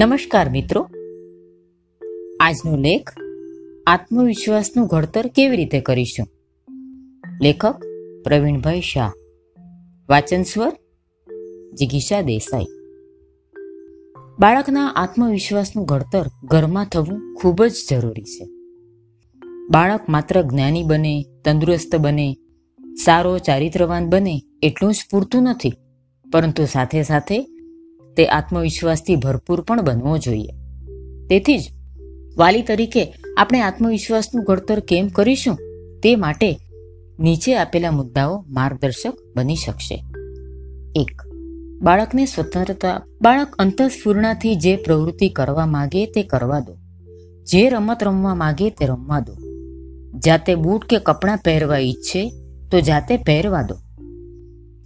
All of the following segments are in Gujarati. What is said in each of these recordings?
નમસ્કાર મિત્રો. આજનો લેખ આત્મવિશ્વાસનું ઘડતર કેવી રીતે કરીશું? લેખક પ્રવીણભાઈ શાહ. વાચન સ્વર જિગીષા દેસાઈ. બાળકના આત્મવિશ્વાસનું ઘડતર ઘરમાં થવું ખૂબ જ જરૂરી છે. બાળક માત્ર જ્ઞાની બને, તંદુરસ્ત બને, સારો ચારિત્રવાન બને એટલું જ પૂરતું નથી. પરંતુ સાથે સાથે તે આત્મવિશ્વાસથી ભરપૂર પણ બનવો જોઈએ. તેથી જ વાલી તરીકે આપણે આત્મવિશ્વાસનું ઘડતર કેમ કરીશું? તે માટે નીચે આપેલા મુદ્દાઓ માર્ગદર્શક બની શકશે. એક, બાળકને સ્વતંત્રતા, બાળક અંતઃસ્ફૂર્ણાથી જે પ્રવૃત્તિ કરવા માગે તે કરવા દો. જે રમત રમવા માગે તે રમવા દો. જાતે બૂટ કે કપડાં પહેરવા ઈચ્છે તો જાતે પહેરવા દો.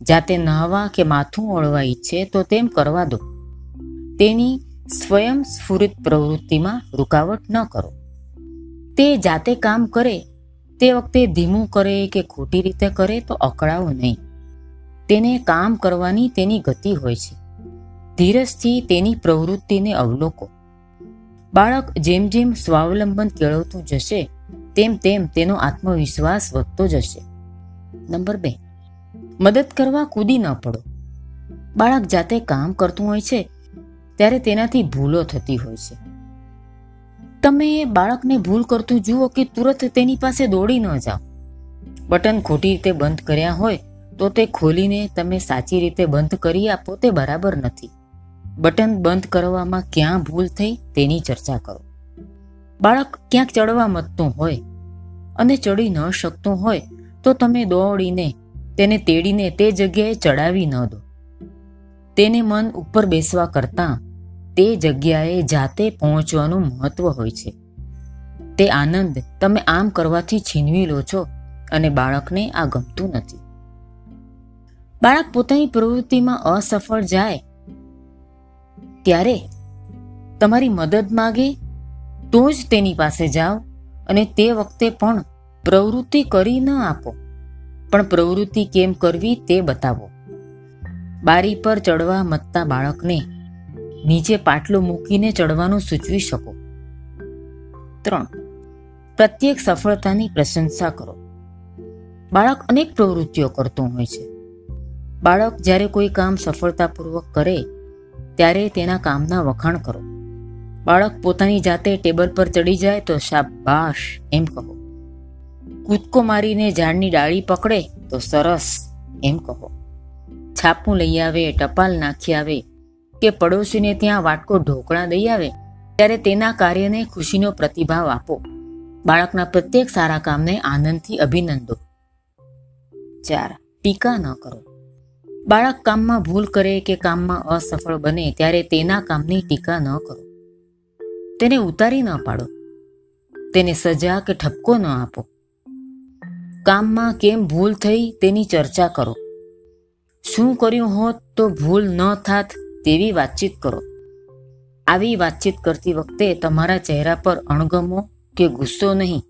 જાતે નહાવા કે માથું ઓળવા ઈચ્છે તો તેમ કરવા દો. તેની સ્વયં સ્ફુરિત પ્રવૃત્તિમાં રૂકાવટ ન કરો. તે જાતે કામ કરે, તે વખતે ધીમું કરે કે ખોટી રીતે કરે તો અકળાવો નહીં. તેને કામ કરવાની તેની ગતિ હોય છે. ધીરજથી તેની પ્રવૃત્તિને અવલોકો. બાળક જેમ જેમ સ્વાવલંબન કેળવતું જશે, તેમ તેમ તેનો આત્મવિશ્વાસ વધતો જશે. નંબર બે. મદદ કરવા કૂદી ન પડો. બાળક જાતે કામ કરતું હોય છે, ત્યારે તેનાથી ભૂલો થતી હોય છે. તમે બાળકને ભૂલ કરતું જુઓ કે તુરત તેની પાસે દોડી ન જાઓ. બટન ખોટી રીતે બંધ કર્યા હોય, તો તે ખોલીને તમે સાચી રીતે બંધ કરી આપો, તે બરાબર નથી. બટન બંધ કરવામાં ક્યાં ભૂલ થઈ તેની ચર્ચા કરો. બાળક ક્યાંક ચડવા મતતું હોય અને ચડી ન શકતું હોય, તો તમે દોડીને તેને તેડીને તે જગ્યાએ ચડાવી ન દો. તેને મન ઉપર બેસવા કરતાં તે જગ્યાએ જાતે પહોંચવાનું મહત્વ હોય છે. તે આનંદ તમે આમ કરવાથી છીનવી લો છો અને બાળકને આ ગમતું નથી. બાળક પોતાની પ્રવૃત્તિમાં અસફળ જાય ત્યારે તમારી મદદ માગે તો જ તેની પાસે જાઓ અને તે વખતે પણ પ્રવૃત્તિ કરી ન આપો. પણ પ્રવૃત્તિ કેમ કરવી તે બતાવો. બારી પર ચડવા મતતા બાળકને નીચે પાટલો મૂકીને ચડવાનું સૂચવી શકો. ત્રણ. પ્રત્યેક સફળતાની પ્રશંસા કરો. બાળક અનેક પ્રવૃત્તિઓ કરતું હોય છે. બાળક જ્યારે કોઈ કામ સફળતાપૂર્વક કરે, ત્યારે તેના કામના વખાણ કરો. બાળક પોતાની જાતે ટેબલ પર ચડી જાય તો શાબાશ, એમ કહો. કૂદકો મારીને ઝાડની ડાળી પકડે તો સરસ, એમ કહો. છાપું લઈ આવે, ટપાલ નાખી આવે કે પડોશીને ત્યાં વાટકો ઢોકળા દઈ આવે, ત્યારે તેના કાર્યને ખુશીનો પ્રતિભાવ આપો. બાળકના પ્રત્યેક સારા કામને આનંદથી અભિનંદો. ચાર, ટીકા ન કરો. બાળક કામમાં ભૂલ કરે કે કામમાં અસફળ બને ત્યારે તેના કામની ટીકા ન કરો. તેને ઉતારી ન પાડો. તેને સજા કે ઠપકો ન આપો. કામમાં કેમ ભૂલ થઈ તેની ચર્ચા કરો. શું કર્યું હોત તો ભૂલ ન થાત તેવી વાતચીત કરો. આવી વાતચીત કરતી વખતે તમારા ચહેરા પર અણગમો કે ગુસ્સો નહીં,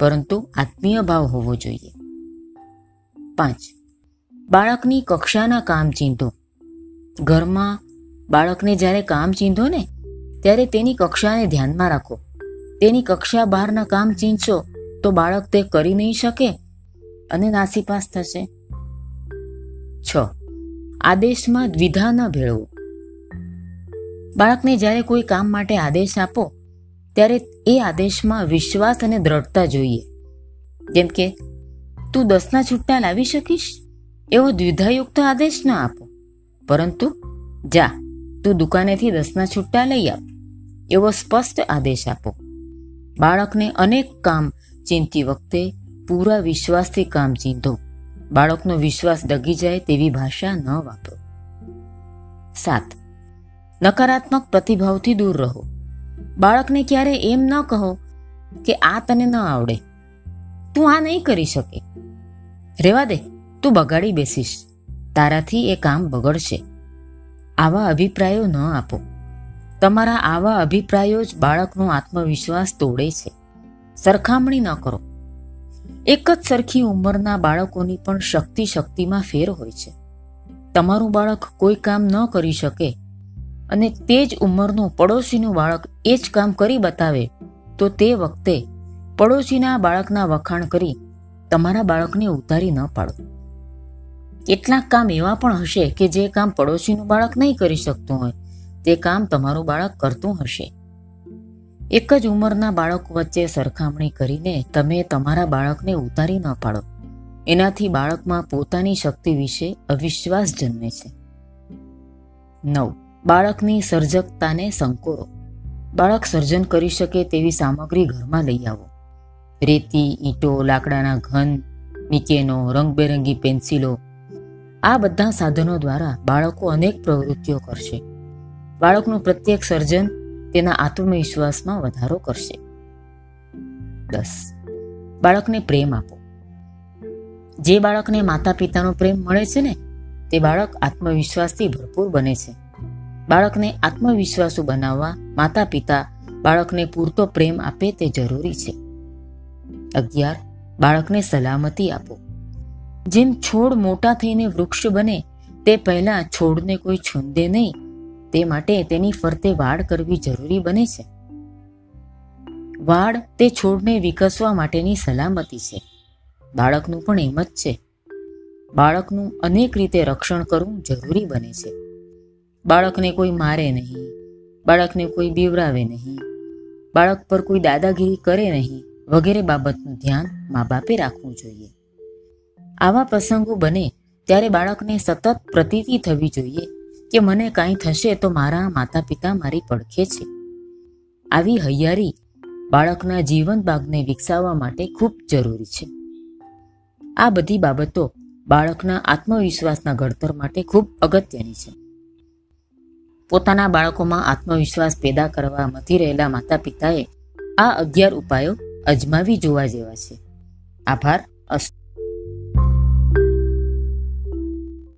પરંતુ આત્મીય ભાવ હોવો જોઈએ. પાંચ. બાળકની કક્ષાના કામ ચીંધો. ઘરમાં બાળકને જ્યારે કામ ચીંધો ને, ત્યારે તેની કક્ષાને ધ્યાનમાં રાખો. તેની કક્ષા બહારના કામ ચીંધશો તો બાળક તે કરી નહીં શકે અને નાસીપાસ થશે. છ. આદેશમાં દ્વિધા ન ભેળવો. બાળકને જ્યારે કોઈ કામ માટે આદેશ આપો, ત્યારે એ આદેશમાં વિશ્વાસ અને દ્રઢતા જોઈએ. જેમ કે, તું દસના છૂટા લાવી શકીશ? એવો દ્વિધાયુક્ત આદેશ ન આપો. પરંતુ જા, તું દુકાનેથી દસના છૂટા લઈ આવ. એવો સ્પષ્ટ આદેશ આપો. બાળકને અનેક કામ ચિંતી વખતે પૂરા વિશ્વાસથી કામ ચીંધો. બાળકનો વિશ્વાસ ડગી જાય તેવી ભાષા ન વાપરો. સાત. નકારાત્મક પ્રતિભાવથી દૂર રહો. બાળકને ક્યારે એમ ન કહો કે આ તને ન આવડે. તું આ નહીં કરી શકે. રેવા દે, તું બગાડી બેસીશ. તારાથી એ કામ બગડશે. આવા અભિપ્રાયો ન આપો. તમારા આવા અભિપ્રાયો જ બાળકનો આત્મવિશ્વાસ તોડે છે. સરખામણી ન કરો. એક જ સરખી ઉંમરના બાળકોની પણ શક્તિ શક્તિમાં ફેર હોય છે. તમારું બાળક કોઈ કામ ન કરી શકે અને તે જ ઉંમરનું પડોશીનું બાળક એ જ કામ કરી બતાવે, તો તે વખતે પડોશીના બાળકના વખાણ કરી તમારા બાળકને ઉતારી ન પાડો. કેટલાક કામ એવા પણ હશે કે જે કામ પડોશીનું બાળક નહીં કરી શકતું હોય, તે કામ તમારું બાળક કરતું હશે. એક જ ઉંમરના બાળકો વચ્ચે સરખામણી કરીને તમે તમારા બાળકને ઉતારી ન પાડો. એનાથી બાળકમાં પોતાની શક્તિ વિશે અવિશ્વાસ જન્મે છે. નવ. બાળકની સર્જકતાને સંકોરો. બાળક સર્જન કરી શકે તેવી સામગ્રી ઘરમાં લઈ આવો. રેતી, ઈંટો, લાકડાના ઘન નીચેનો રંગબેરંગી પેન્સિલો, આ બધા સાધનો દ્વારા બાળકો અનેક પ્રવૃત્તિઓ કરશે. બાળકનું પ્રત્યેક સર્જન તેના આત્મવિશ્વાસમાં વધારો કરશે. દસ. બાળકને પ્રેમ આપો. જે બાળકને માતા પિતાનો પ્રેમ મળે છે ને, તે બાળક આત્મવિશ્વાસથી ભરપૂર બને છે. બાળકને આત્મવિશ્વાસુ બનાવવા માતા પિતા બાળકને પૂરતો પ્રેમ આપે તે જરૂરી છે. અગિયાર. બાળકને સલામતી આપો. જેમ છોડ મોટા થઈને વૃક્ષ બને, તે પહેલાં છોડને કોઈ છૂંદે નહીં તે માટે તેની ફરતે વાડ કરવી જરૂરી બને છે. વાડ તે છોડને વિકસવા માટેની સલામતી છે. બાળકનું પણ એમ જ છે. બાળકનું અનેક રીતે રક્ષણ કરવું જરૂરી બને છે. બાળકને કોઈ મારે નહીં, બાળકને કોઈ બીવરાવે નહીં, બાળક પર કોઈ દાદાગીરી કરે નહીં વગેરે બાબતનું ધ્યાન મા બાપે રાખવું જોઈએ. આવા પ્રસંગો બને ત્યારે બાળકને સતત પ્રતીતિ થવી જોઈએ કે મને કાંઈ થશે તો મારા માતા પિતા મારી પડખે છે. આવી હૈયારી બાળકના જીવન બાગને વિકસાવવા માટે ખૂબ જરૂરી છે. આ બધી બાબતો બાળકના આત્મવિશ્વાસના ઘડતર માટે ખૂબ અગત્યની છે. પોતાના બાળકોમાં આત્મવિશ્વાસ પેદા કરવા મથી રહેલા માતા પિતાએ આ અગિયાર ઉપાયો અજમાવી જોવા જેવા છે. આભાર, અસ્તુ.